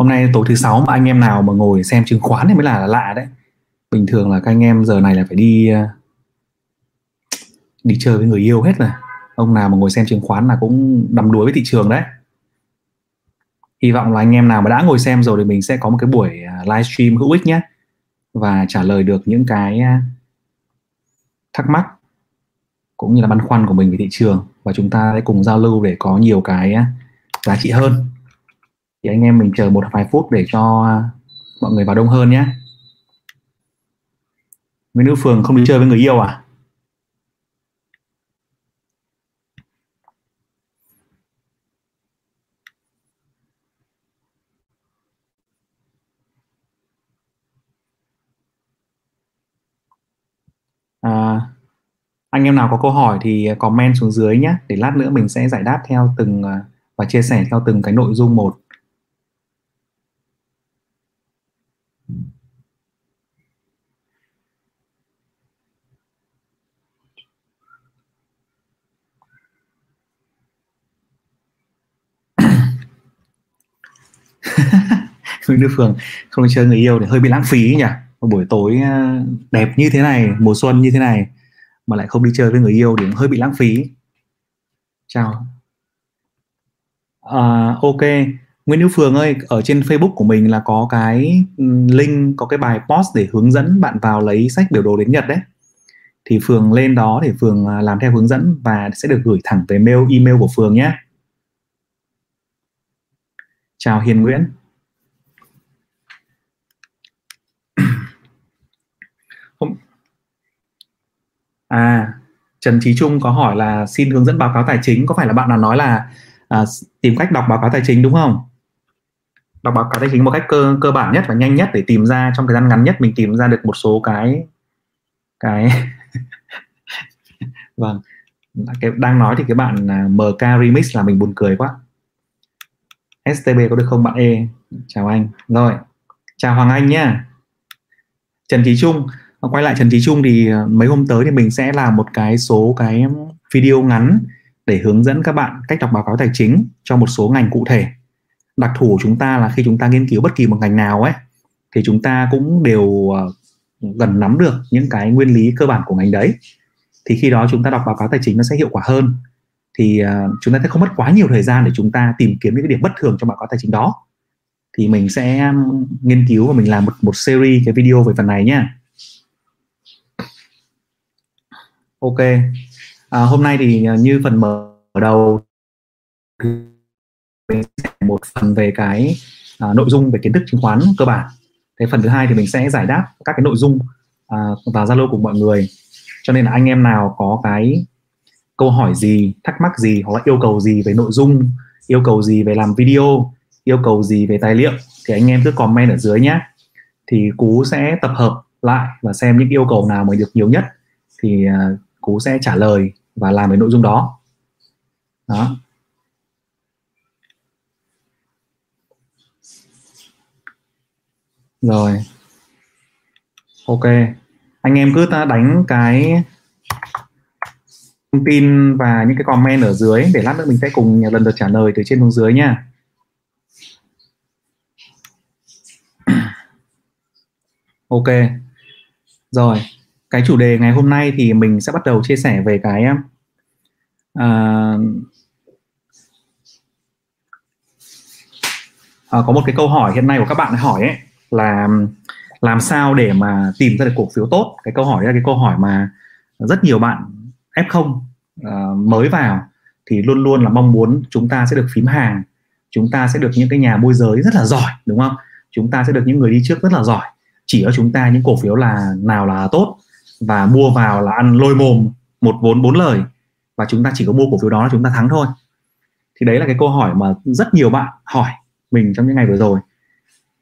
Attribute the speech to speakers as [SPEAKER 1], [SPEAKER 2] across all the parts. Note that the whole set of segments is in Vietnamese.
[SPEAKER 1] hôm nay tối thứ sáu mà anh em nào mà ngồi xem chứng khoán thì mới là lạ đấy. Bình thường là các anh em giờ này là phải đi ờ, đi chơi với người yêu hết rồi. Ông nào mà ngồi xem chứng khoán là cũng đắm đuối với thị trường đấy. Hy vọng là anh em nào mà đã ngồi xem rồi thì mình sẽ có một cái buổi ờ, livestream hữu ích nhé. Và trả lời được những cái ờ, thắc mắc cũng như là băn khoăn của mình về thị trường. Và chúng ta sẽ cùng giao lưu để có nhiều cái giá trị hơn thì anh em mình chờ một vài phút để cho mọi người vào đông hơn nhé. Nguyễn Nữ Phường không đi chơi với người yêu à? À, anh em nào có câu hỏi thì comment xuống dưới nhé. Để lát nữa mình sẽ giải đáp theo từng à, và chia sẻ theo từng cái nội dung một. Nguyễn Đức Phường không chơi người yêu để hơi bị lãng phí nhỉ? Một buổi tối ờ, đẹp như thế này mùa xuân như thế này mà lại không đi chơi với người yêu thì hơi bị lãng phí. Chào. À, ok. Nguyễn Hữu Phường ơi ở trên Facebook của mình là có cái ừ, link có cái bài post để hướng dẫn bạn vào lấy sách biểu đồ đến Nhật đấy. Thì Phường lên đó để Phường à, làm theo hướng dẫn và sẽ được gửi thẳng về mail email của Phường nhé chào Hiền Nguyễn. À, Trần Trí Trung có hỏi là xin hướng dẫn báo cáo tài chính. Có phải là bạn nào nói là à, tìm cách đọc báo cáo tài chính đúng không? Đọc báo cáo tài chính một cách cơ cơ bản nhất và nhanh nhất để tìm ra trong thời gian ngắn nhất mình tìm ra được một số cái cái vâng. Cái đang nói thì cái bạn à, MK Remix là mình buồn cười quá. STB có được không bạn E? Chào anh. Rồi, chào Hoàng Anh nhá. Trần Trí Trung. Ờ, quay lại Trần Trí Trung thì ờ, mấy hôm tới thì mình sẽ làm một cái số cái video ngắn để hướng dẫn các bạn cách đọc báo cáo tài chính cho một số ngành cụ thể. Đặc thù của chúng ta là khi chúng ta nghiên cứu bất kỳ một ngành nào ấy, thì chúng ta cũng đều ờ, gần nắm được những cái nguyên lý cơ bản của ngành đấy. Thì khi đó chúng ta đọc báo cáo tài chính nó sẽ hiệu quả hơn thì uh, chúng ta sẽ không mất quá nhiều thời gian để chúng ta tìm kiếm những cái điểm bất thường trong báo cáo tài chính đó. Thì mình sẽ nghiên cứu và mình làm một một series cái video về phần này nhé ok. À, hôm nay thì à, như phần mở đầu mình sẽ một phần về cái à, nội dung về kiến thức chứng khoán cơ bản. Cái phần thứ hai thì mình sẽ giải đáp các cái nội dung à, vào zalo của mọi người. Cho nên là anh em nào có cái câu hỏi gì, thắc mắc gì hoặc là yêu cầu gì về nội dung, yêu cầu gì về làm video, yêu cầu gì về tài liệu thì anh em cứ comment ở dưới nhé thì cú sẽ tập hợp lại và xem những yêu cầu nào mới được nhiều nhất. Thì à, cú sẽ trả lời và làm cái nội dung đó. Đó. Rồi. Ok. Anh em cứ ta đánh cái thông tin và những cái comment ở dưới để lát nữa mình sẽ cùng lần lượt trả lời từ trên xuống dưới nha. Ok. Rồi cái chủ đề ngày hôm nay thì mình sẽ bắt đầu chia sẻ về cái uh, uh, có một cái câu hỏi hiện nay của các bạn hỏi ấy là làm sao để mà tìm ra được cổ phiếu tốt? Cái câu hỏi là cái câu hỏi mà rất nhiều bạn F0 uh, à, mới vào thì luôn luôn là mong muốn chúng ta sẽ được phím hàng chúng ta sẽ được những cái nhà môi giới rất là giỏi đúng không? Chúng ta sẽ được những người đi trước rất là giỏi. Chỉ ở chúng ta những cổ phiếu là nào là tốt và mua vào là ăn lôi mồm một vốn bốn lời và chúng ta chỉ có mua cổ phiếu đó là chúng ta thắng thôi. Thì đấy là cái câu hỏi mà rất nhiều bạn hỏi mình trong những ngày vừa rồi.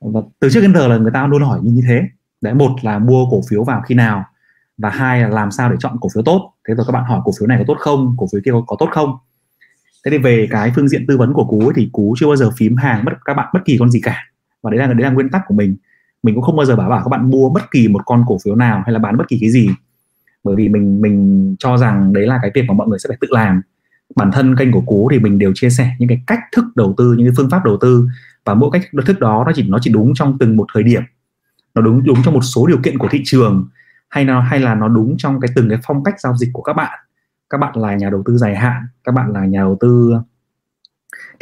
[SPEAKER 1] Và từ trước đến giờ là người ta luôn hỏi như thế. Đấy một là mua cổ phiếu vào khi nào? Và hai là làm sao để chọn cổ phiếu tốt. Thế rồi các bạn hỏi cổ phiếu này có tốt không cổ phiếu kia có, có tốt không. Thế thì về cái phương diện tư vấn của cú ấy, thì cú chưa bao giờ phím hàng bất các bạn bất kỳ con gì cả. Và đấy là đấy là nguyên tắc của mình. Mình cũng không bao giờ bảo bảo các bạn mua bất kỳ một con cổ phiếu nào hay là bán bất kỳ cái gì. Bởi vì mình mình cho rằng đấy là cái việc mà mọi người sẽ phải tự làm. Bản thân kênh của cú thì mình đều chia sẻ những cái cách thức đầu tư những cái phương pháp đầu tư. Và mỗi cách thức đó nó chỉ nó chỉ đúng trong từng một thời điểm. Nó đúng đúng trong một số điều kiện của thị trường hay nó, hay là nó đúng trong cái từng cái phong cách giao dịch của các bạn. Các bạn là nhà đầu tư dài hạn, các bạn là nhà đầu tư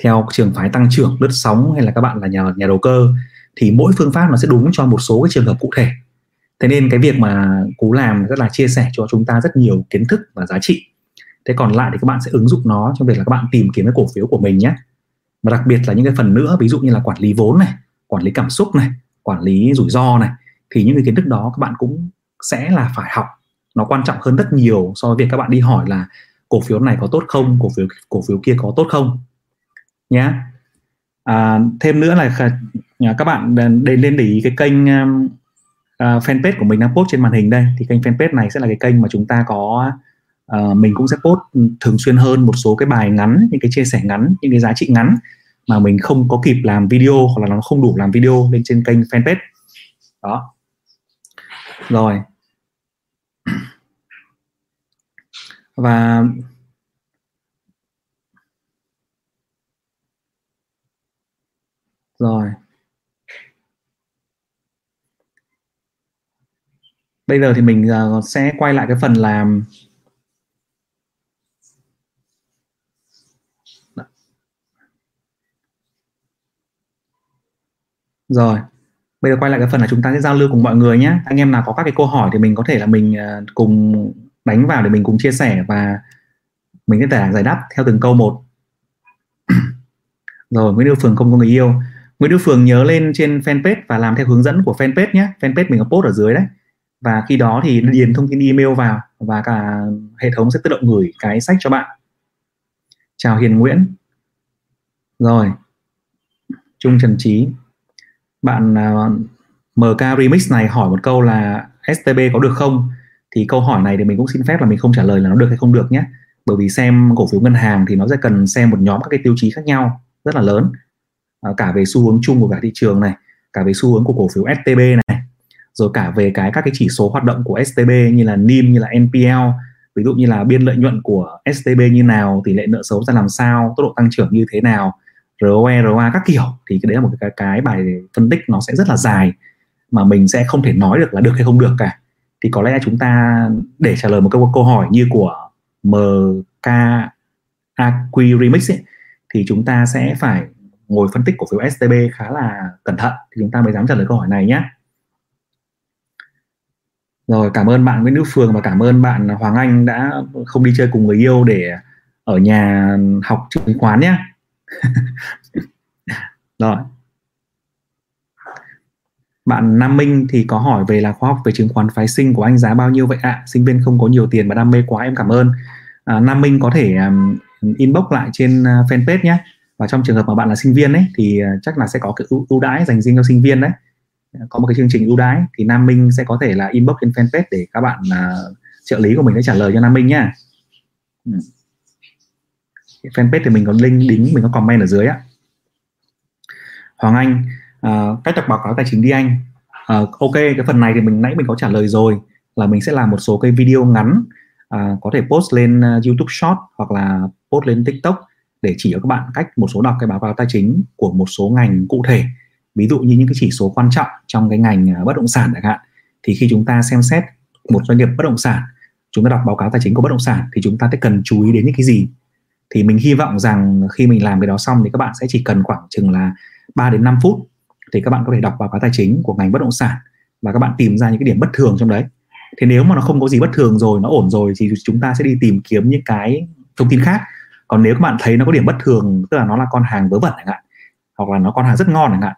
[SPEAKER 1] theo trường phái tăng trưởng, lướt sóng, hay là các bạn là nhà nhà đầu cơ, thì mỗi phương pháp nó sẽ đúng cho một số cái trường hợp cụ thể. Thế nên cái việc mà cú làm rất là chia sẻ cho chúng ta rất nhiều kiến thức và giá trị. Thế còn lại thì các bạn sẽ ứng dụng nó trong việc là các bạn tìm kiếm cái cổ phiếu của mình nhé. Và đặc biệt là những cái phần nữa, ví dụ như là quản lý vốn này, quản lý cảm xúc này, quản lý rủi ro này, thì những cái kiến thức đó các bạn cũng sẽ là phải học. Nó quan trọng hơn rất nhiều so với việc các bạn đi hỏi là cổ phiếu này có tốt không cổ phiếu cổ phiếu kia có tốt không nhé à, thêm nữa là các bạn đến lên để ý cái kênh uh, fanpage của mình đang post trên màn hình đây. Thì kênh fanpage này sẽ là cái kênh mà chúng ta có uh, mình cũng sẽ post thường xuyên hơn một số cái bài ngắn những cái chia sẻ ngắn những cái giá trị ngắn mà mình không có kịp làm video hoặc là nó không đủ làm video lên trên kênh fanpage. Đó rồi. Và rồi. Bây giờ thì mình à, sẽ quay lại cái phần làm rồi bây giờ quay lại cái phần là chúng ta sẽ giao lưu cùng mọi người nhé. Anh em nào có các cái câu hỏi thì mình có thể là mình ờ, cùng đánh vào để mình cùng chia sẻ và mình có thể giải đáp theo từng câu một. Rồi, Nguyễn Đức Phường không có người yêu. Nguyễn Đức Phường nhớ lên trên fanpage và làm theo hướng dẫn của fanpage nhé. Fanpage mình có post ở dưới đấy. Và khi đó thì điền thông tin email vào và cả hệ thống sẽ tự động gửi cái sách cho bạn. Chào Hiền Nguyễn. Rồi, Trung Trần Trí bạn à, MK Remix này hỏi một câu là STB có được không? Thì câu hỏi này thì mình cũng xin phép là mình không trả lời là nó được hay không được nhé. Bởi vì xem cổ phiếu ngân hàng thì nó sẽ cần xem một nhóm các cái tiêu chí khác nhau rất là lớn. À, cả về xu hướng chung của cả thị trường này cả về xu hướng của cổ phiếu STB này rồi cả về cái các cái chỉ số hoạt động của STB như là NIM như là NPL ví dụ như là biên lợi nhuận của STB như nào tỷ lệ nợ xấu ra làm sao tốc độ tăng trưởng như thế nào. ROE ROA các kiểu thì cái đấy là một cái, cái bài phân tích nó sẽ rất là dài mà mình sẽ không thể nói được là được hay không được cả. Thì có lẽ chúng ta để trả lời một câu câu hỏi như của MK Aq Remix ấy, thì chúng ta sẽ phải ngồi phân tích cổ phiếu STB khá là cẩn thận. Thì chúng ta mới dám trả lời câu hỏi này nhé rồi cảm ơn bạn Nguyễn Đức Phương và cảm ơn bạn Hoàng Anh đã không đi chơi cùng người yêu để ở nhà học chứng khoán nhé rồi. Bạn Nam Minh thì có hỏi về là khoa học về chứng khoán phái sinh của anh giá bao nhiêu vậy ạ? À? sinh viên không có nhiều tiền và đam mê quá em cảm ơn. À, Nam Minh có thể um, inbox lại trên uh, fanpage nhé. Và trong trường hợp mà bạn là sinh viên ấy thì uh, chắc là sẽ có cái ưu đãi dành riêng cho sinh viên đấy. Có một cái chương trình ưu đãi thì Nam Minh sẽ có thể là inbox trên fanpage để các bạn uh, trợ lý của mình sẽ trả lời cho Nam Minh nhá. Ừ fanpage thì mình có link đính mình có comment ở dưới á. Hoàng Anh uh, cách đọc báo cáo tài chính đi anh. Uh, ok cái phần này thì mình nãy mình có trả lời rồi là mình sẽ làm một số cái video ngắn uh, có thể post lên uh, YouTube Short hoặc là post lên TikTok để chỉ cho các bạn cách một số đọc cái báo cáo tài chính của một số ngành cụ thể. Ví dụ như những cái chỉ số quan trọng trong cái ngành bất động sản chẳng hạn. Thì khi chúng ta xem xét một doanh nghiệp bất động sản chúng ta đọc báo cáo tài chính của bất động sản thì chúng ta sẽ cần chú ý đến những cái gì? Thì mình hy vọng rằng khi mình làm cái đó xong thì các bạn sẽ chỉ cần khoảng chừng là 3 đến 5 phút thì các bạn có thể đọc báo cáo tài chính của ngành bất động sản và các bạn tìm ra những cái điểm bất thường trong đấy. Thế nếu mà nó không có gì bất thường rồi, nó ổn rồi thì chúng ta sẽ đi tìm kiếm những cái thông tin khác. Còn nếu các bạn thấy nó có điểm bất thường, tức là nó là con hàng vớ vẩn chẳng hạn, hoặc là nó con hàng rất ngon chẳng hạn,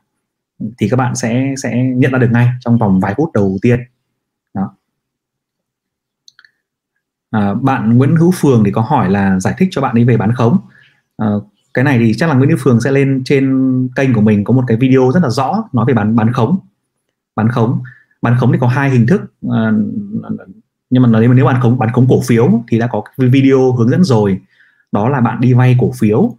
[SPEAKER 1] thì các bạn sẽ sẽ nhận ra được ngay trong vòng vài phút đầu tiên đó à, bạn Nguyễn Hữu Phường thì có hỏi là giải thích cho bạn ấy về bán khống. À, cái này thì chắc là Nguyễn hữu Phường sẽ lên trên kênh của mình có một cái video rất là rõ nói về bán bán khống. Bán khống. Bán khống thì có hai hình thức. À, nhưng mà nếu bán khống bán khống cổ phiếu thì đã có video hướng dẫn rồi. Đó là bạn đi vay cổ phiếu.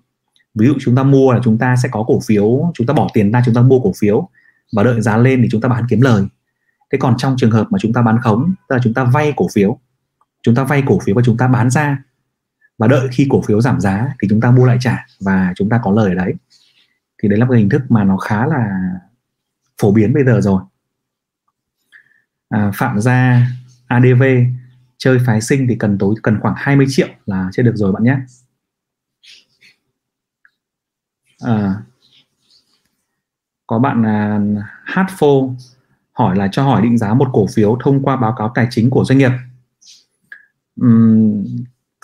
[SPEAKER 1] Ví dụ chúng ta mua là chúng ta sẽ có cổ phiếu chúng ta bỏ tiền ra chúng ta mua cổ phiếu. Và đợi giá lên thì chúng ta bán kiếm lời. Thế còn trong trường hợp mà chúng ta bán khống tức là chúng ta vay cổ phiếu chúng ta vay cổ phiếu và chúng ta bán ra. Và đợi khi cổ phiếu giảm giá thì chúng ta mua lại trả và chúng ta có lời ở đấy. Thì đấy là một hình thức mà nó khá là phổ biến bây giờ rồi. À, phạm gia adv chơi phái sinh thì cần tối cần khoảng 20 triệu là chơi được rồi bạn nhé. À, có bạn à, hát phô hỏi là cho hỏi định giá một cổ phiếu thông qua báo cáo tài chính của doanh nghiệp um,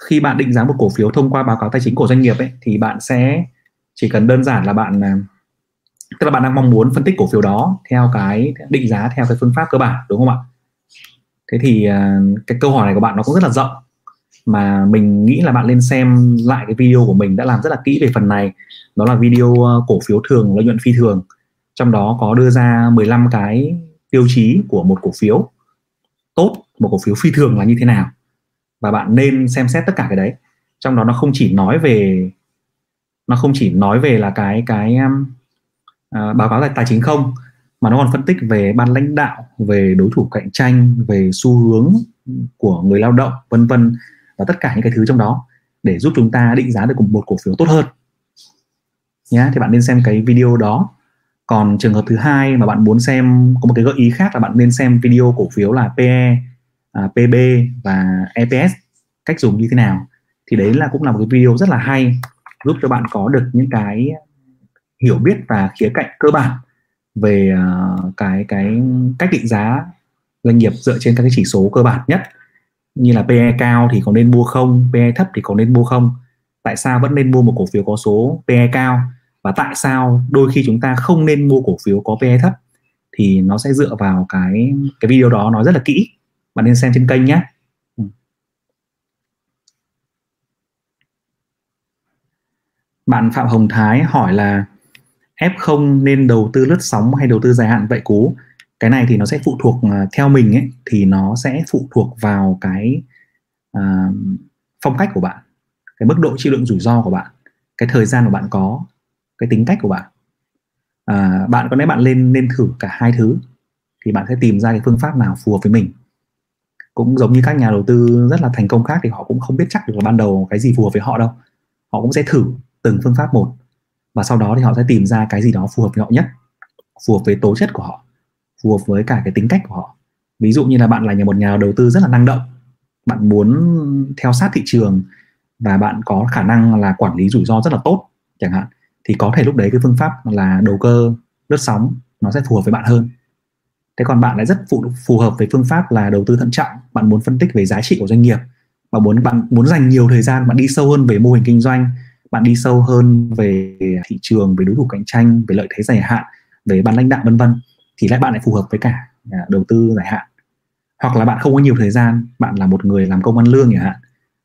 [SPEAKER 1] khi bạn định giá một cổ phiếu thông qua báo cáo tài chính của doanh nghiệp ấy thì bạn sẽ chỉ cần đơn giản là bạn à, tức là bạn đang mong muốn phân tích cổ phiếu đó theo cái định giá theo cái phương pháp cơ bản đúng không ạ? Thế thì à, cái câu hỏi này của bạn nó cũng rất là rộng mà mình nghĩ là bạn nên xem lại cái video của mình đã làm rất là kỹ về phần này. Đó là video à, cổ phiếu thường lợi nhuận phi thường. Trong đó có đưa ra 15 cái tiêu chí của một cổ phiếu tốt một cổ phiếu phi thường là như thế nào và bạn nên xem xét tất cả cái đấy. Trong đó nó không chỉ nói về nó không chỉ nói về là cái cái uh, báo cáo tài, tài chính không mà nó còn phân tích về ban lãnh đạo về đối thủ cạnh tranh về xu hướng của người lao động vân vân và tất cả những cái thứ trong đó để giúp chúng ta định giá được một cổ phiếu tốt hơn. Nhé thì bạn nên xem cái video đó. Còn trường hợp thứ hai mà bạn muốn xem có một cái gợi ý khác là bạn nên xem video cổ phiếu là PE À, PB và EPS cách dùng như thế nào thì đấy là cũng là một cái video rất là hay giúp cho bạn có được những cái hiểu biết và khía cạnh cơ bản về uh, cái cái cách định giá doanh nghiệp dựa trên các cái chỉ số cơ bản nhất như là PE cao thì có nên mua không, PE thấp thì có nên mua không. Tại sao vẫn nên mua một cổ phiếu có số PE cao và tại sao đôi khi chúng ta không nên mua cổ phiếu có PE thấp thì nó sẽ dựa vào cái cái video đó nói rất là kỹ. Bạn nên xem trên kênh nhé. Ừ. Bạn Phạm Hồng Thái hỏi là F0 nên đầu tư lướt sóng hay đầu tư dài hạn? Vậy cú cái này thì nó sẽ phụ thuộc à, theo mình ấy thì nó sẽ phụ thuộc vào cái uh, phong cách của bạn cái mức độ chịu đựng rủi ro của bạn cái thời gian của bạn có cái tính cách của bạn. Uh, bạn có lẽ bạn lên nên thử cả hai thứ thì bạn sẽ tìm ra cái phương pháp nào phù hợp với mình cũng giống như các nhà đầu tư rất là thành công khác thì họ cũng không biết chắc được là ban đầu cái gì phù hợp với họ đâu. Họ cũng sẽ thử từng phương pháp một và sau đó thì họ sẽ tìm ra cái gì đó phù hợp với họ nhất, phù hợp với tố chất của họ, phù hợp với cả cái tính cách của họ. Ví dụ như là bạn là nhà một nhà đầu tư rất là năng động, bạn muốn theo sát thị trường và bạn có khả năng là quản lý rủi ro rất là tốt chẳng hạn, thì có thể lúc đấy cái phương pháp là đầu cơ, lướt sóng nó sẽ phù hợp với bạn hơn thế còn bạn lại rất phù, phù hợp với phương pháp là đầu tư thận trọng. Bạn muốn phân tích về giá trị của doanh nghiệp. Bạn muốn bạn muốn dành nhiều thời gian bạn đi sâu hơn về mô hình kinh doanh. Bạn đi sâu hơn về thị trường về đối thủ cạnh tranh về lợi thế dài hạn về ban lãnh đạo vân vân. Thì lại bạn lại phù hợp với cả à, đầu tư dài hạn. Hoặc là bạn không có nhiều thời gian bạn là một người làm công ăn lương chẳng hạn.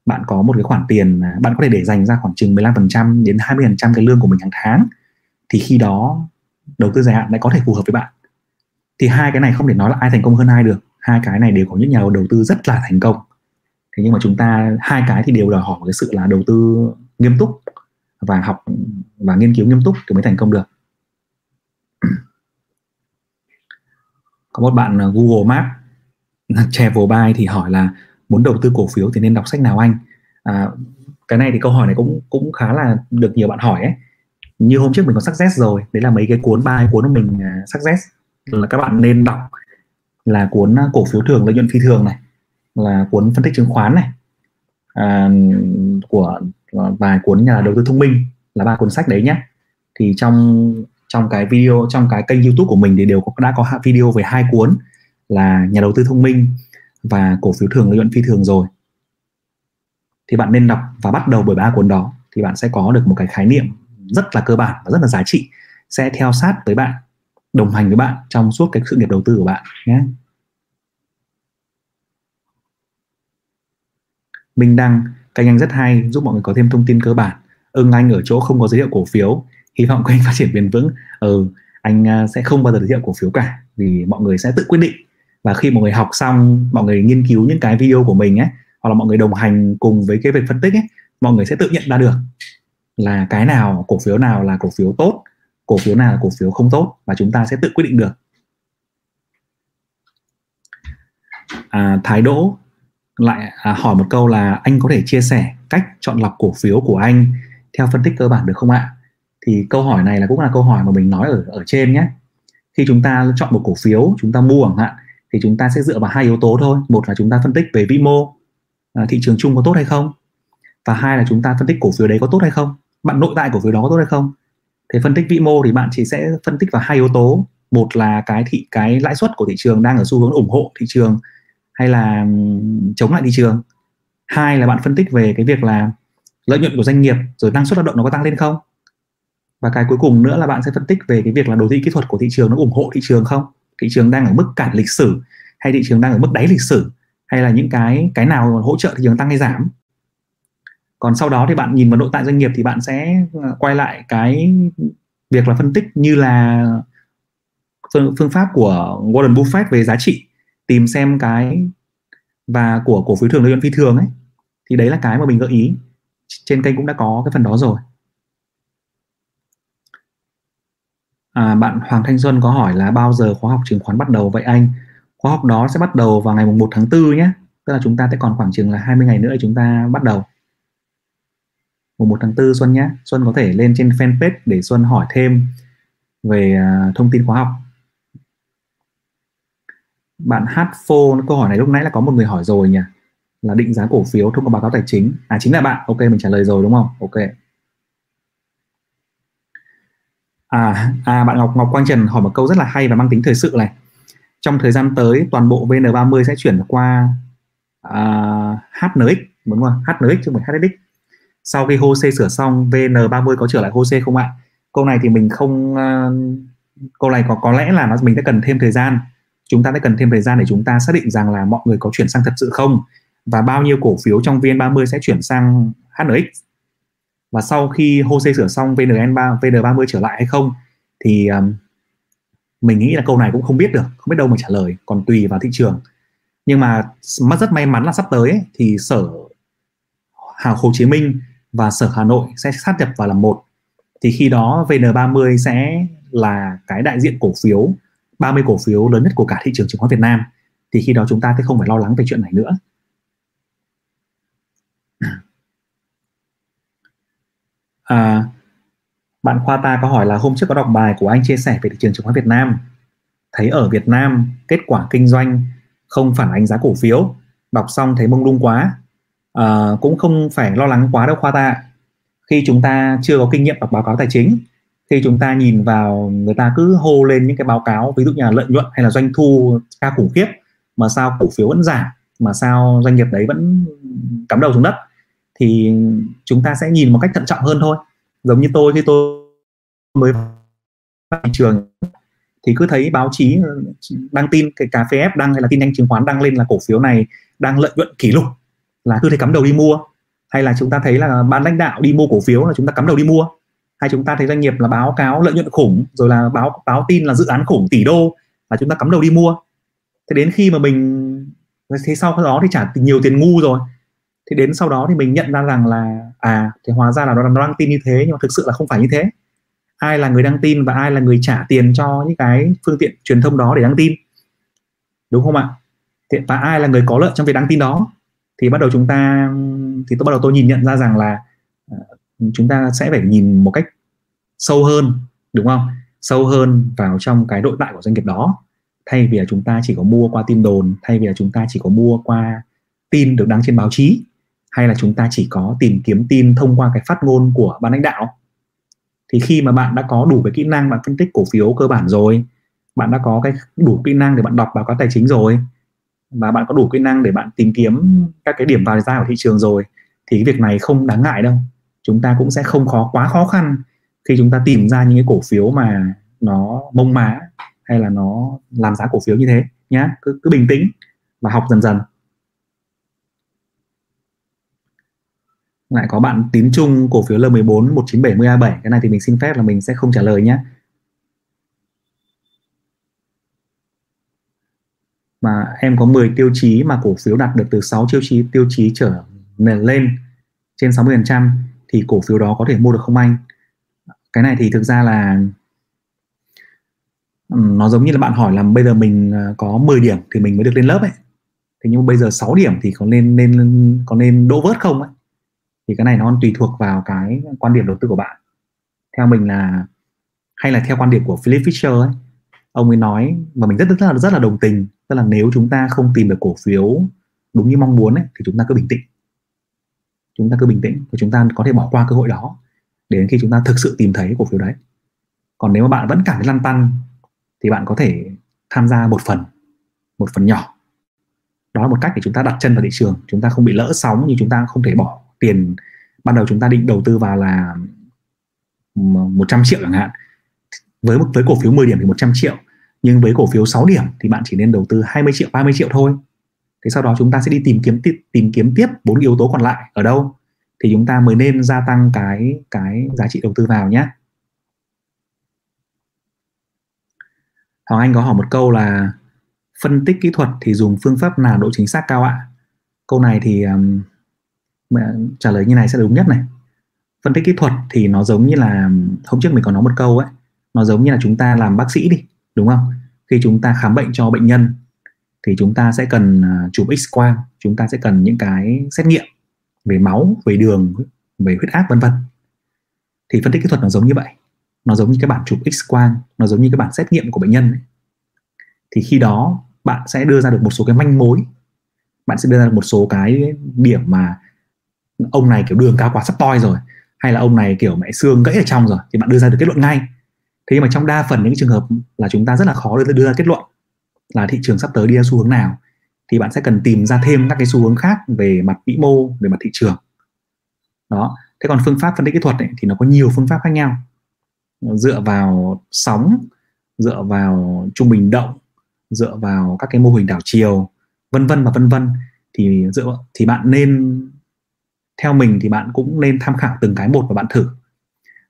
[SPEAKER 1] Bạn có một cái khoản tiền bạn có thể để dành ra khoảng chừng 15% đến 20% cái lương của mình hàng tháng. Thì khi đó đầu tư dài hạn lại có thể phù hợp với bạn thì hai cái này không thể nói là ai thành công hơn ai được. Hai cái này đều có những nhà đầu tư rất là thành công. Thế nhưng mà chúng ta hai cái thì đều đòi hỏi cái sự là đầu tư nghiêm túc và học và nghiên cứu nghiêm túc thì mới thành công được. Có một bạn Google Maps travel buy thì hỏi là muốn đầu tư cổ phiếu thì nên đọc sách nào anh? À, cái này thì câu hỏi này cũng cũng khá là được nhiều bạn hỏi ấy. Như hôm trước mình có success rồi đấy là mấy cái cuốn ba cuốn của mình uh, success là các bạn nên đọc là cuốn à, cổ phiếu thường lợi nhuận phi thường này là cuốn phân tích chứng khoán này à, của à, vài cuốn nhà đầu tư thông minh là ba cuốn sách đấy nhé. Thì trong trong cái video trong cái kênh youtube của mình thì đều có, đã có video về hai cuốn là nhà đầu tư thông minh và cổ phiếu thường lợi nhuận phi thường rồi. Thì bạn nên đọc và bắt đầu bởi ba cuốn đó thì bạn sẽ có được một cái khái niệm rất là cơ bản và rất là giá trị sẽ theo sát với bạn đồng hành với bạn trong suốt cái sự nghiệp đầu tư của bạn nhé. Minh Đăng kênh anh rất hay, giúp mọi người có thêm thông tin cơ bản. Ưng anh ở chỗ không có giới thiệu cổ phiếu, hy vọng kênh phát triển bền vững. Ừ anh à, sẽ không bao giờ giới thiệu cổ phiếu cả, vì mọi người sẽ tự quyết định. Và khi mọi người học xong, mọi người nghiên cứu những cái video của mình ấy, hoặc là mọi người đồng hành cùng với cái việc phân tích ấy, mọi người sẽ tự nhận ra được là cái nào cổ phiếu nào là cổ phiếu tốt cổ phiếu nào là cổ phiếu không tốt và chúng ta sẽ tự quyết định được. À, thái đỗ lại à, hỏi một câu là anh có thể chia sẻ cách chọn lọc cổ phiếu của anh theo phân tích cơ bản được không ạ? Thì câu hỏi này là cũng là câu hỏi mà mình nói ở ở trên nhé. Khi chúng ta chọn một cổ phiếu chúng ta mua chẳng hạn thì chúng ta sẽ dựa vào hai yếu tố thôi. Một là chúng ta phân tích về vĩ mô à, thị trường chung có tốt hay không? Và hai là chúng ta phân tích cổ phiếu đấy có tốt hay không? Bạn nội tại cổ phiếu đó có tốt hay không? Thế phân tích vĩ mô thì bạn chỉ sẽ phân tích vào hai yếu tố. Một là cái thị, cái lãi suất của thị trường đang ở xu hướng ủng hộ thị trường hay là chống lại thị trường. Hai là bạn phân tích về cái việc là lợi nhuận của doanh nghiệp rồi năng suất lao động nó có tăng lên không? Và cái cuối cùng nữa là bạn sẽ phân tích về cái việc là đồ thị kỹ thuật của thị trường nó ủng hộ thị trường không? Thị trường đang ở mức cản lịch sử hay thị trường đang ở mức đáy lịch sử hay là những cái cái nào hỗ trợ thị trường tăng hay giảm? Còn sau đó thì bạn nhìn vào nội tại doanh nghiệp thì bạn sẽ ờ, quay lại cái việc là phân tích như là phương, pháp của Warren Buffett về giá trị tìm xem cái và của cổ phiếu thường lợi nhuận phi thường ấy. Thì đấy là cái mà mình gợi ý. Trên kênh cũng đã có cái phần đó rồi. À, bạn Hoàng Thanh Xuân có hỏi là bao giờ khóa học chứng khoán bắt đầu? Vậy anh khóa học đó sẽ bắt đầu vào ngày mùng 1 tháng 4 nhé. Tức là chúng ta sẽ còn khoảng chừng là 20 ngày nữa chúng ta bắt đầu mùng 1 tháng 4 Xuân nhé Xuân có thể lên trên fanpage để Xuân hỏi thêm về uh, thông tin khóa học. Bạn hát phô câu hỏi này lúc nãy là có một người hỏi rồi nhỉ? Là định giá cổ phiếu thông qua báo cáo tài chính. À chính là bạn. Ok mình trả lời rồi đúng không? Ok. À à bạn Ngọc Ngọc Quang Trần hỏi một câu rất là hay và mang tính thời sự này. Trong thời gian tới toàn bộ VN30 sẽ chuyển qua à, uh, HNX đúng không? HNX chứ không phải HSX sau khi HOSE sửa xong VN30 có trở lại HOSE không ạ? Câu này thì mình không uh, câu này có có lẽ là nó mình sẽ cần thêm thời gian. Chúng ta sẽ cần thêm thời gian để chúng ta xác định rằng là mọi người có chuyển sang thật sự không? Và bao nhiêu cổ phiếu trong VN30 sẽ chuyển sang HNX và sau khi HOSE sửa xong VN3 VN30 trở lại hay không? Thì um, mình nghĩ là câu này cũng không biết được không biết đâu mà trả lời còn tùy vào thị trường. Nhưng mà mất rất may mắn là sắp tới ấy, thì sở Hà Hồ Chí Minh và sở Hà Nội sẽ sát nhập vào làm một. Thì khi đó VN30 sẽ là cái đại diện cổ phiếu 30 cổ phiếu lớn nhất của cả thị trường chứng khoán Việt Nam. Thì khi đó chúng ta sẽ không phải lo lắng về chuyện này nữa. À, bạn Khoa ta có hỏi là hôm trước có đọc bài của anh chia sẻ về thị trường chứng khoán Việt Nam. Thấy ở Việt Nam kết quả kinh doanh không phản ánh giá cổ phiếu. Đọc xong thấy mông lung quá à, cũng không phải lo lắng quá đâu Khoa ta khi chúng ta chưa có kinh nghiệm đọc báo cáo tài chính khi chúng ta nhìn vào người ta cứ hô lên những cái báo cáo ví dụ như là lợi nhuận hay là doanh thu cao khủng khiếp mà sao cổ phiếu vẫn giảm mà sao doanh nghiệp đấy vẫn cắm đầu xuống đất thì chúng ta sẽ nhìn một cách thận trọng hơn thôi. Giống như tôi khi tôi mới vào thị trường thì cứ thấy báo chí đăng tin cái cà phê ép đăng hay là tin nhanh chứng khoán đăng lên là cổ phiếu này đang lợi nhuận kỷ lục là cứ thế cắm đầu đi mua. Hay là chúng ta thấy là ban lãnh đạo đi mua cổ phiếu là chúng ta cắm đầu đi mua. Hay chúng ta thấy doanh nghiệp là báo cáo lợi nhuận khủng rồi là báo báo tin là dự án khủng tỷ đô là chúng ta cắm đầu đi mua. Thế đến khi mà mình thế sau đó thì trả nhiều tiền ngu rồi. Thì đến sau đó thì mình nhận ra rằng là à thì hóa ra là nó, nó tin như thế nhưng mà thực sự là không phải như thế. Ai là người đăng tin và ai là người trả tiền cho những cái phương tiện truyền thông đó để đăng tin? Đúng không ạ? Và ai là người có lợi trong việc đăng tin đó? Thì bắt đầu chúng ta, thì tôi bắt đầu tôi nhìn nhận ra rằng là ờ, chúng ta sẽ phải nhìn một cách sâu hơn, đúng không? Sâu hơn vào trong cái nội tại của doanh nghiệp đó. Thay vì là chúng ta chỉ có mua qua tin đồn, thay vì là chúng ta chỉ có mua qua tin được đăng trên báo chí, hay là chúng ta chỉ có tìm kiếm tin thông qua cái phát ngôn của ban lãnh đạo. Thì khi mà bạn đã có đủ cái kỹ năng bạn phân tích cổ phiếu cơ bản rồi, bạn đã có cái đủ kỹ năng để bạn đọc báo cáo tài chính rồi và bạn có đủ kỹ năng để bạn tìm kiếm các cái điểm vào ra của thị trường rồi, thì cái việc này không đáng ngại đâu. Chúng ta cũng sẽ không khó, quá khó khăn khi chúng ta tìm ra những cái cổ phiếu mà nó mông má hay là nó làm giá cổ phiếu như thế nhá. Cứ cứ bình tĩnh và học dần dần. Lại có bạn tín chung cổ phiếu L14 1970 A7 cái này thì mình xin phép là mình sẽ không trả lời nhé mà em có 10 tiêu chí mà cổ phiếu đạt được từ 6 tiêu chí tiêu chí trở lên trên 60% thì cổ phiếu đó có thể mua được không anh? Cái này thì thực ra là nó giống như là bạn hỏi là bây giờ mình à, có 10 điểm thì mình mới được lên lớp ấy. Thế nhưng mà bây giờ 6 điểm thì có nên nên, có nên đỗ vớt không ấy? Thì cái này nó tùy thuộc vào cái quan điểm đầu tư của bạn. Theo mình là, hay là theo quan điểm của Philip Fisher ấy, ông ấy nói mà mình rất rất là rất là đồng tình tức là nếu chúng ta không tìm được cổ phiếu đúng như mong muốn ấy, thì chúng ta cứ bình tĩnh. Chúng ta cứ bình tĩnh và chúng ta có thể bỏ qua cơ hội đó đến khi chúng ta thực sự tìm thấy cổ phiếu đấy. Còn nếu mà bạn vẫn cảm thấy lăn tăn thì bạn có thể tham gia một phần một phần nhỏ. Đó là một cách để chúng ta đặt chân vào thị trường. Chúng ta không bị lỡ sóng nhưng chúng ta không thể bỏ tiền. Ban đầu chúng ta định đầu tư vào là 100 triệu chẳng hạn. Với với cổ phiếu 10 điểm thì 100 triệu nhưng với cổ phiếu 6 điểm thì bạn chỉ nên đầu tư 20 triệu 30 triệu thôi thế sau đó chúng ta sẽ đi tìm kiếm tiếp tìm kiếm tiếp bốn yếu tố còn lại ở đâu thì chúng ta mới nên gia tăng cái cái giá trị đầu tư vào nhé Hoàng Anh có hỏi một câu là phân tích kỹ thuật thì dùng phương pháp nào độ chính xác cao ạ? Câu này thì um, trả lời như này sẽ đúng nhất này. Phân tích kỹ thuật thì nó giống như là hôm trước mình có nói một câu ấy, nó giống như là chúng ta làm bác sĩ đi, đúng không? Khi chúng ta khám bệnh cho bệnh nhân thì chúng ta sẽ cần à, chụp X quang, chúng ta sẽ cần những cái xét nghiệm về máu, về đường, về huyết áp vân vân. Thì phân tích kỹ thuật nó giống như vậy nó giống như cái bản chụp x quang nó giống như cái bản xét nghiệm của bệnh nhân ấy. thì khi đó bạn sẽ đưa ra được một số cái manh mối bạn sẽ đưa ra được một số cái điểm mà ông này kiểu đường cao quá sắp toi rồi hay là ông này kiểu mẹ xương gãy ở trong rồi thì bạn đưa ra được kết luận ngay thế nhưng mà trong đa phần những trường hợp là chúng ta rất là khó để đưa ra kết luận là thị trường sắp tới đi ra xu hướng nào thì bạn sẽ cần tìm ra thêm các cái xu hướng khác về mặt vĩ mô về mặt thị trường. Đó. Thế còn phương pháp phân tích kỹ thuật ấy, thì nó có nhiều phương pháp khác nhau. Dựa vào sóng dựa vào trung bình động dựa vào các cái mô hình đảo chiều vân vân và vân vân. Thì dựa thì bạn nên theo mình thì bạn cũng nên tham khảo từng cái một và bạn thử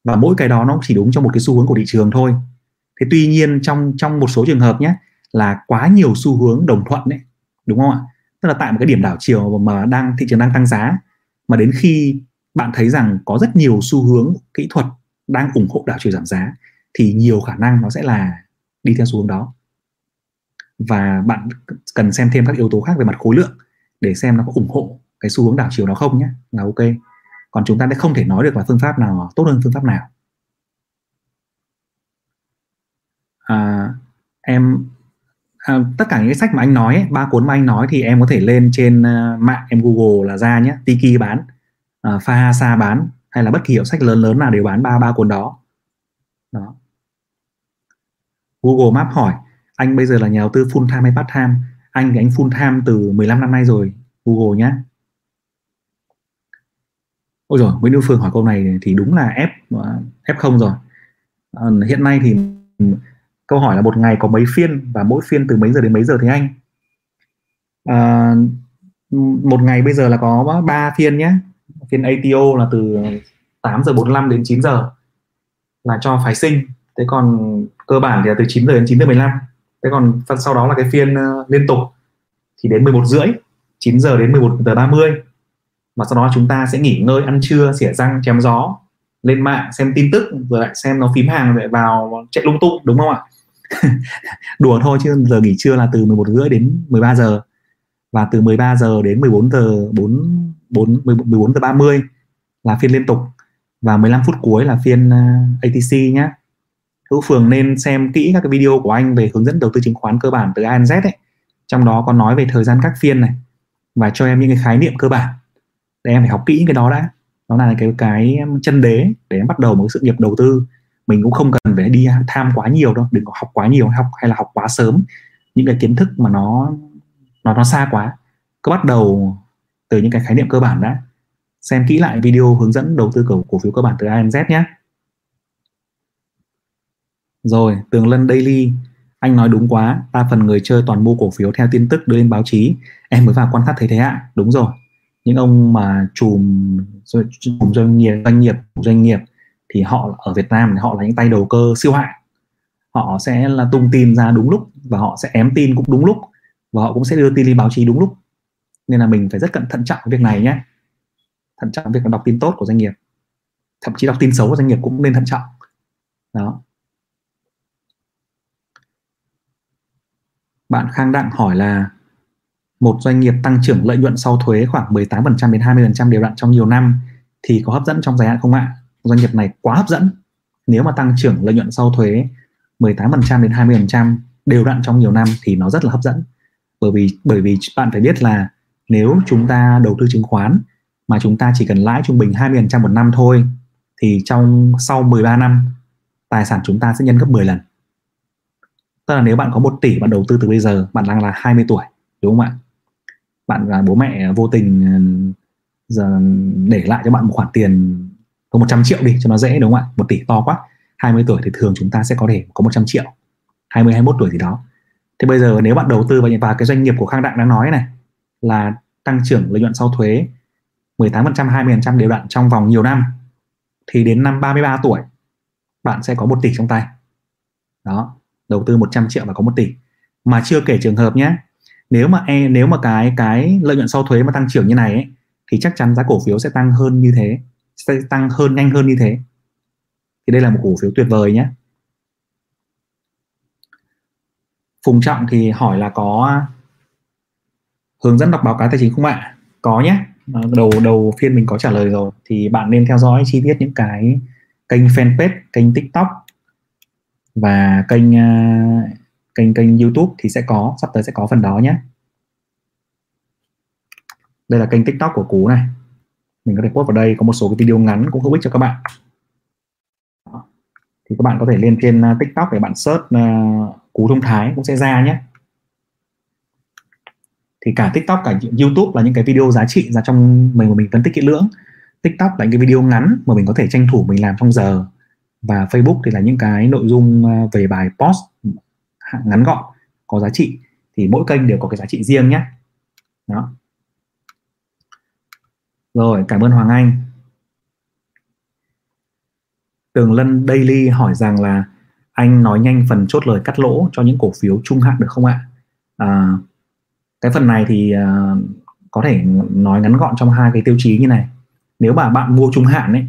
[SPEAKER 1] và mỗi cái đó nó chỉ đúng cho một cái xu hướng của thị trường thôi. Thế tuy nhiên trong trong một số trường hợp nhé, là quá nhiều xu hướng đồng thuận đấy đúng không ạ? Tức là tại một cái điểm đảo chiều mà đang, thị trường đang tăng giá, mà đến khi bạn thấy rằng có rất nhiều xu hướng kỹ thuật đang ủng hộ đảo chiều giảm giá, thì nhiều khả năng nó sẽ là đi theo xu hướng đó. Và bạn cần xem thêm các yếu tố khác về mặt khối lượng để xem nó có ủng hộ cái xu hướng đảo chiều đó không nhé. Là ok còn chúng ta sẽ không thể nói được là phương pháp nào tốt hơn phương pháp nào. À, em à, tất cả những cái sách mà anh nói ba cuốn mà anh nói thì em có thể lên trên uh, mạng em google là ra nhé tiki bán uh, fahasa bán hay là bất kỳ hiệu sách lớn lớn nào đều bán ba ba cuốn đó. Đó. Google map hỏi anh bây giờ là nhà đầu tư full time hay part time? Anh thì anh full time từ 15 năm nay rồi Google nhé ôi rồi Nguyễn Hữu Phương hỏi câu này thì đúng là F à, F không rồi. À, hiện nay thì câu hỏi là một ngày có mấy phiên và mỗi phiên từ mấy giờ đến mấy giờ thế anh? À, một ngày bây giờ là có 3 phiên nhé. Phiên ATO là từ 8 giờ 45 đến 9 giờ là cho phái sinh. Thế còn cơ bản thì là từ 9 giờ đến 9 giờ 15 thế còn sau đó là cái phiên ờ, liên tục thì đến 11 rưỡi 9 giờ đến 11 giờ 30 mà sau đó chúng ta sẽ nghỉ ngơi, ăn trưa, xỉa răng, chém gió, lên mạng, xem tin tức, rồi lại xem nó phím hàng lại vào chạy lung tung, đúng không ạ? Đùa thôi chứ giờ nghỉ trưa là từ 11 rưỡi đến 13 giờ. Và từ 13 giờ đến 14 giờ 4 4 14 giờ 30 là phiên liên tục. Và 15 phút cuối là phiên ờ, ATC nhé Hữu Phường nên xem kỹ các cái video của anh về hướng dẫn đầu tư chứng khoán cơ bản từ A đến Z ấy. Trong đó có nói về thời gian các phiên này và cho em những cái khái niệm cơ bản để em phải học kỹ cái đó đã. Đó là cái cái chân đế để em bắt đầu một cái sự nghiệp đầu tư. Mình cũng không cần phải đi tham quá nhiều đâu, đừng có học quá nhiều học hay là học quá sớm. Những cái kiến thức mà nó nó nó xa quá. Cứ bắt đầu từ những cái khái niệm cơ bản đã. Xem kỹ lại video hướng dẫn đầu tư cổ, cổ phiếu cơ bản từ AMZ nhé rồi tường lân daily. Anh nói đúng quá đa phần người chơi toàn mua cổ phiếu theo tin tức đưa lên báo chí. Em mới vào quan sát thấy thế ạ. Đúng rồi những ông mà chùm chùm doanh nghiệp doanh nghiệp doanh nghiệp thì họ ở Việt Nam thì họ là những tay đầu cơ siêu hạng. Họ sẽ là tung tin ra đúng lúc và họ sẽ ém tin cũng đúng lúc và họ cũng sẽ đưa tin đi báo chí đúng lúc. Nên là mình phải rất cẩn thận trọng việc này nhé. Thận trọng việc đọc tin tốt của doanh nghiệp. Thậm chí đọc tin xấu của doanh nghiệp cũng nên thận trọng đó. Bạn Khang Đặng hỏi là một doanh nghiệp tăng trưởng lợi nhuận sau thuế khoảng 18% đến 20% đều đặn trong nhiều năm, thì có hấp dẫn trong dài hạn không ạ? Doanh nghiệp này quá hấp dẫn. nếu mà tăng trưởng lợi nhuận sau thuế 18% đến 20% đều đặn trong nhiều năm thì nó rất là hấp dẫn bởi vì bởi vì bạn phải biết là nếu chúng ta đầu tư chứng khoán mà chúng ta chỉ cần lãi trung bình 20% một năm thôi, thì trong sau 13 năm, tài sản chúng ta sẽ nhân gấp 10 lần tức là nếu bạn có một tỷ bạn đầu tư từ bây giờ, bạn đang là 20 tuổi, đúng không ạ bạn và bố mẹ vô tình ờ, giờ để lại cho bạn một khoản tiền có 100 triệu đi cho nó dễ đúng không ạ? Một tỷ to quá. 20 tuổi thì thường chúng ta sẽ có thể có 100 triệu. 20 21 tuổi gì đó. Thế bây giờ nếu bạn đầu tư vào, vào cái doanh nghiệp của Khang Đặng đang nói này là tăng trưởng lợi nhuận sau thuế 18% 20% đều đặn trong vòng nhiều năm thì đến năm 33 tuổi bạn sẽ có 1 tỷ trong tay. Đó đầu tư 100 triệu và có 1 tỷ. Mà chưa kể trường hợp nhé nếu mà e nếu mà cái cái lợi nhuận sau thuế mà tăng trưởng như này ấy, thì chắc chắn giá cổ phiếu sẽ tăng hơn như thế sẽ tăng hơn nhanh hơn như thế thì đây là một cổ phiếu tuyệt vời nhé Phùng Trọng thì hỏi là có hướng dẫn đọc báo cáo tài chính không ạ? Có nhé. Đầu đầu phiên mình có trả lời rồi thì bạn nên theo dõi chi tiết những cái kênh fanpage, kênh TikTok và kênh uh, kênh kênh YouTube thì sẽ có sắp tới sẽ có phần đó nhé. Đây là kênh TikTok của Cú này. Mình có thể post vào đây có một số cái video ngắn cũng hữu ích cho các bạn. Thì các bạn có thể lên trên à, TikTok để bạn search uh, Cú Thông Thái cũng sẽ ra nhé. Thì cả TikTok cả YouTube là những cái video giá trị ra trong mình mà mình phân tích kỹ lưỡng. TikTok là những cái video ngắn mà mình có thể tranh thủ mình làm trong giờ và Facebook thì là những cái nội dung à, về bài post ngắn gọn có giá trị. Thì mỗi kênh đều có cái giá trị riêng nhé. Đó. Rồi cảm ơn Hoàng Anh. Tường Lân Daily hỏi rằng là anh nói nhanh phần chốt lời cắt lỗ cho những cổ phiếu trung hạn được không ạ? À, cái phần này thì uh, có thể nói ngắn gọn trong hai cái tiêu chí như này. Nếu mà bạn mua trung hạn ấy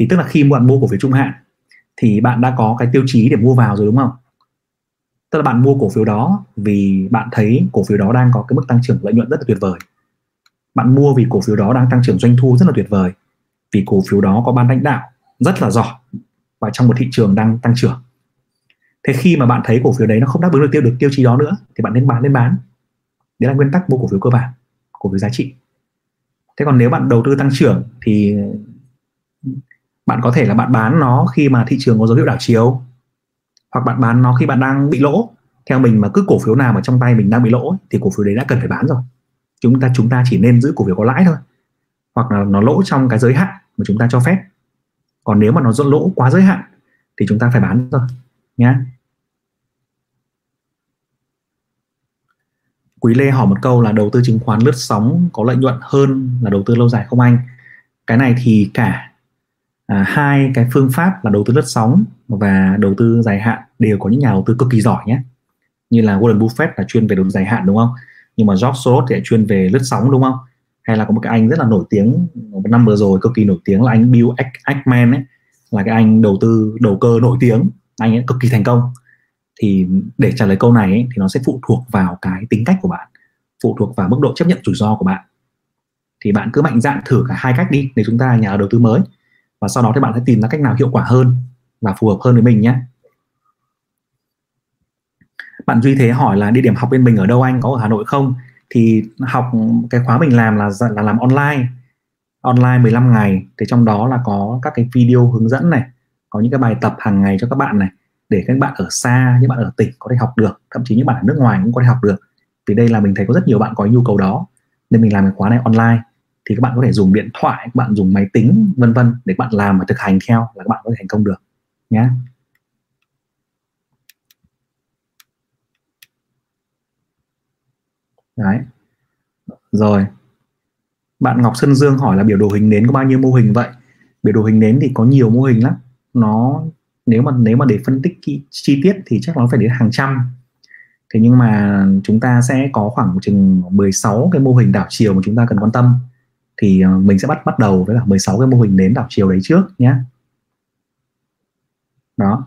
[SPEAKER 1] thì tức là khi bạn mua cổ phiếu trung hạn thì bạn đã có cái tiêu chí để mua vào rồi đúng không? Tức là bạn mua cổ phiếu đó vì bạn thấy cổ phiếu đó đang có cái mức tăng trưởng lợi nhuận rất là tuyệt vời. Bạn mua vì cổ phiếu đó đang tăng trưởng doanh thu rất là tuyệt vời, vì cổ phiếu đó có ban lãnh đạo rất là giỏi và trong một thị trường đang tăng trưởng. Thế khi mà bạn thấy cổ phiếu đấy nó không đáp ứng được tiêu được tiêu chí đó nữa, thì bạn nên bán nên bán. Đấy là nguyên tắc mua cổ phiếu cơ bản, cổ phiếu giá trị. Thế còn nếu bạn đầu tư tăng trưởng thì bạn có thể là bạn bán nó khi mà thị trường có dấu hiệu đảo chiều hoặc bạn bán nó khi bạn đang bị lỗ. Theo mình mà cứ cổ phiếu nào mà trong tay mình đang bị lỗ thì cổ phiếu đấy đã cần phải bán rồi. Chúng ta chúng ta chỉ nên giữ cổ phiếu có lãi thôi. Hoặc là nó lỗ trong cái giới hạn mà chúng ta cho phép. Còn nếu mà nó dẫn lỗ quá giới hạn, thì chúng ta phải bán rồi nhé Quý Lê hỏi một câu là đầu tư chứng khoán lướt sóng có lợi nhuận hơn là đầu tư lâu dài không anh? Cái này thì cả à, hai cái phương pháp là đầu tư lướt sóng và đầu tư dài hạn đều có những nhà đầu tư cực kỳ giỏi nhé. Như là Warren Buffett là chuyên về đầu tư dài hạn đúng không? Nhưng mà George Soros thì lại chuyên về lướt sóng đúng không? Hay là có một cái anh rất là nổi tiếng một năm vừa rồi cực kỳ nổi tiếng là anh Bill Ackman ấy là cái anh đầu tư đầu cơ nổi tiếng. Anh ấy cực kỳ thành công. Thì để trả lời câu này ấy, thì nó sẽ phụ thuộc vào cái tính cách của bạn phụ thuộc vào mức độ chấp nhận rủi ro của bạn. Thì bạn cứ mạnh dạn thử cả hai cách đi để chúng ta là nhà đầu tư mới và sau đó thì bạn sẽ tìm ra cách nào hiệu quả hơn và phù hợp hơn với mình nhé. Bạn duy thế hỏi là địa điểm học bên mình ở đâu anh? Có ở hà nội không? Thì học cái khóa mình làm là dạ, là làm online online 15 ngày. Thì trong đó là có các cái video hướng dẫn này, có những cái bài tập hàng ngày cho các bạn này, để các bạn ở xa, những bạn ở tỉnh có thể học được. Thậm chí những bạn ở nước ngoài cũng có thể học được. Vì đây là mình thấy có rất nhiều bạn có nhu cầu đó, nên mình làm cái khóa này online thì các bạn có thể dùng điện thoại các bạn dùng máy tính vân vân để bạn làm và thực hành theo là các bạn có thể thành công được nhé đấy. Rồi. Bạn Ngọc Sơn Dương hỏi là biểu đồ hình nến có bao nhiêu mô hình vậy? Biểu đồ hình nến thì có nhiều mô hình lắm. Nó nếu mà nếu mà để phân tích chi, chi tiết thì chắc nó phải đến hàng trăm. Thế nhưng mà chúng ta sẽ có khoảng chừng 16 cái mô hình đảo chiều mà chúng ta cần quan tâm thì ờ, mình sẽ bắt bắt đầu với là 16 cái mô hình nến đảo chiều đấy trước nhé đó.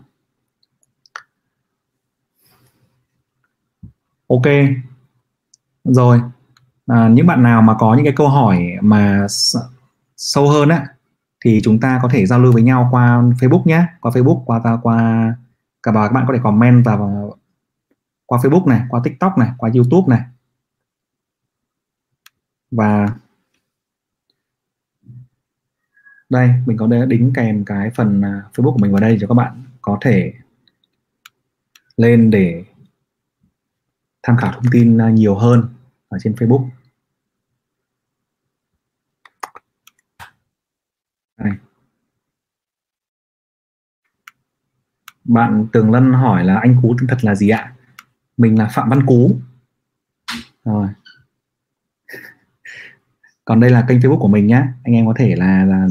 [SPEAKER 1] Ok. Rồi. À, những bạn nào mà có những cái câu hỏi mà sâu hơn á thì chúng ta có thể giao lưu với nhau qua Facebook nhé qua Facebook qua ta qua cả bà các bạn có thể comment vào qua Facebook này qua TikTok này qua YouTube này. Và đây mình có đính kèm cái phần à, Facebook của mình vào đây cho các bạn có thể lên để tham khảo thông tin à, nhiều hơn ở trên Facebook. Đây. bạn Tường Lân hỏi là anh Cú tên thật là gì ạ? Mình là Phạm Văn Cú. Rồi. Còn đây là kênh Facebook của mình nhé anh em có thể là, là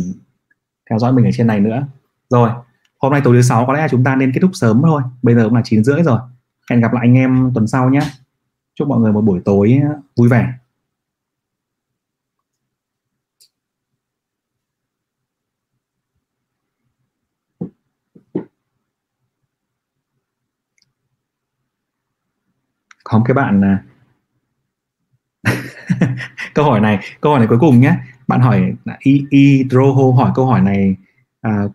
[SPEAKER 1] theo dõi mình ở trên này nữa. Rồi hôm nay tối thứ sáu có lẽ là chúng ta nên kết thúc sớm thôi. Bây giờ cũng là chín rưỡi rồi. Hẹn gặp lại anh em tuần sau nhé. Chúc mọi người một buổi tối vui vẻ. Không cái bạn à, câu hỏi này câu hỏi này cuối cùng nhé bạn hỏi y y droho hỏi câu hỏi này à,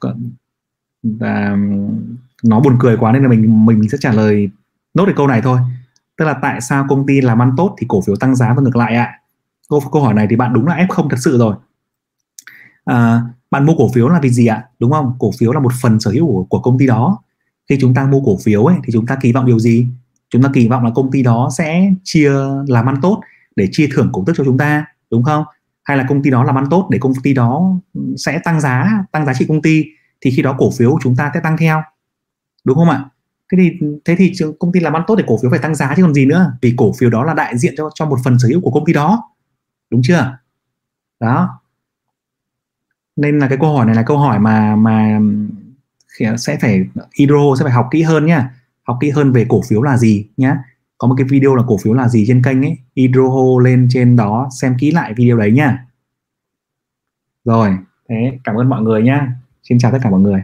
[SPEAKER 1] à, nó buồn cười quá nên là mình mình sẽ trả lời nốt được câu này thôi. Tức là tại sao công ty làm ăn tốt thì cổ phiếu tăng giá và ngược lại ạ? À? câu câu hỏi này thì bạn đúng là f không thật sự rồi. À, bạn mua cổ phiếu là vì gì ạ? Đúng không? Cổ phiếu là một phần sở hữu của, của công ty đó. Khi chúng ta mua cổ phiếu ấy, thì chúng ta kỳ vọng điều gì? Chúng ta kỳ vọng là công ty đó sẽ chia làm ăn tốt để chia thưởng cổ tức cho chúng ta đúng không? Hay là công ty đó làm ăn tốt để công ty đó sẽ tăng giá tăng giá trị công ty, thì khi đó cổ phiếu của chúng ta sẽ tăng theo. Đúng không ạ? Thế thì thế thì công ty làm ăn tốt để cổ phiếu phải tăng giá chứ còn gì nữa, vì cổ phiếu đó là đại diện cho cho một phần sở hữu của công ty đó. Đúng chưa? Đó. Nên là cái câu hỏi này là câu hỏi mà mà sẽ phải, hydro sẽ phải học kỹ hơn nhá. Học kỹ hơn về cổ phiếu là gì nhá có một cái video là cổ phiếu là gì trên kênh ấy? Hydroho lên trên đó, xem kỹ lại video đấy nha. rồi, thế, cảm ơn mọi người nhá xin chào tất cả mọi người.